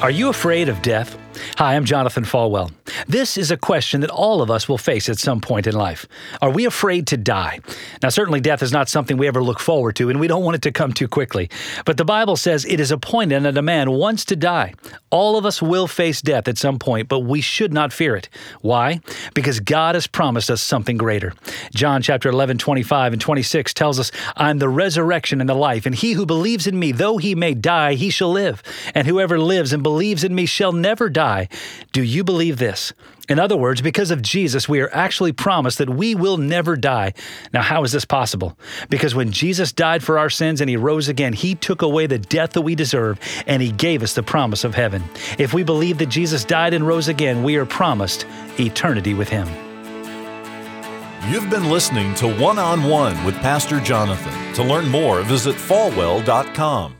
Are you afraid of death? Hi, I'm Jonathan Falwell. This is a question that all of us will face at some point in life. Are we afraid to die? Now, certainly death is not something we ever look forward to, and we don't want it to come too quickly. But the Bible says it is appointed that a man wants to die. All of us will face death at some point, but we should not fear it. Why? Because God has promised us something greater. John chapter 11, 25 and 26 tells us, I'm the resurrection and the life, and he who believes in me, though he may die, he shall live. And whoever lives and believes in me shall never die. Do you believe this? In other words, because of Jesus, we are actually promised that we will never die. Now, how is this possible? Because when Jesus died for our sins and he rose again, he took away the death that we deserve and he gave us the promise of heaven. If we believe that Jesus died and rose again, we are promised eternity with him. You've been listening to One on One with Pastor Jonathan. To learn more, visit falwell.com.